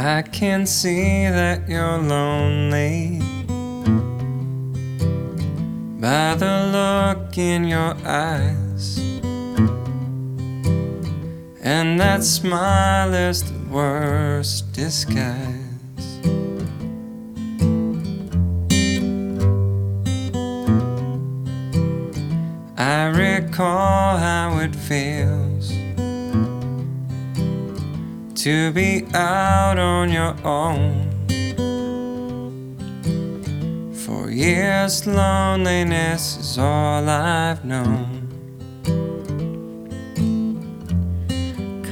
I can see that you're lonely by the look in your eyes. And that smile is the worst disguise. I recall how it feels to be out on your own. For years, loneliness is all I've known.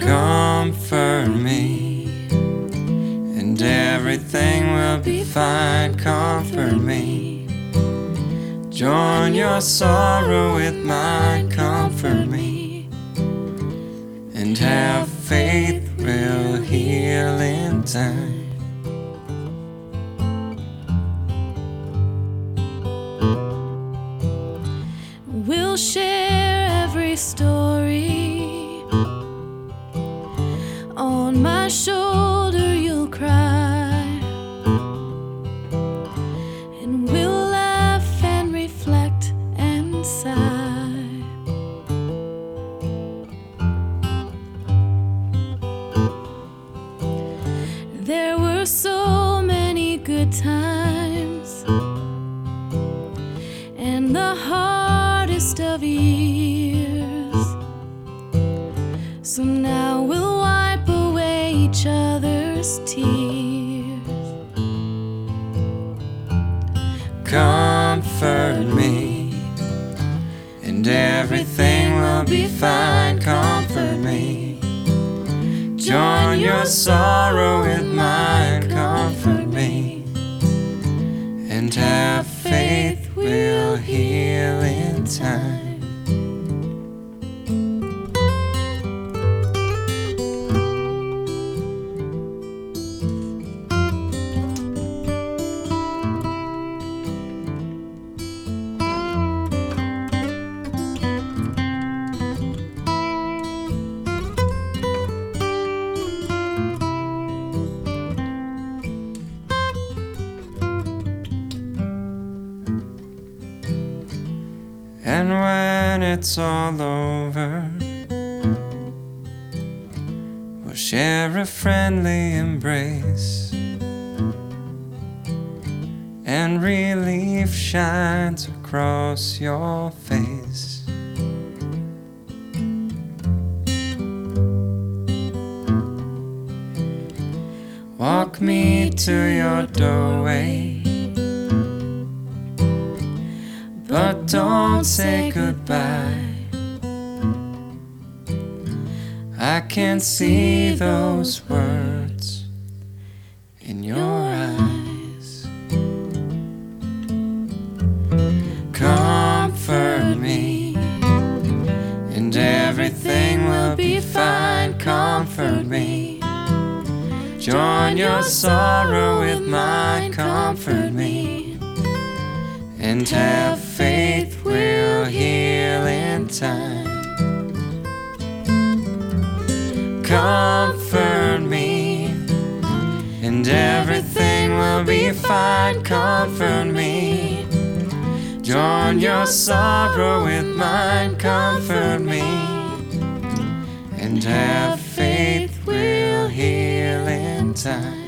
Comfort me, and everything will be fine. Comfort me. Join your sorrow with mine, comfort me, and have faith will heal in time. Good times and the hardest of years. So now we'll wipe away each other's tears. Comfort me, and everything will be fine. Comfort me. Join your sorrow with mine. Time. And when it's all over, we'll share a friendly embrace. And relief shines across your face. Walk me to your doorway. But don't say goodbye. I can see those words in your eyes. Comfort me, and everything will be fine. Comfort me. Join your sorrow with mine. Comfort me and have time. Comfort me, and everything will be fine. Comfort me. Join your sorrow with mine. Comfort me, and have faith we'll heal in time.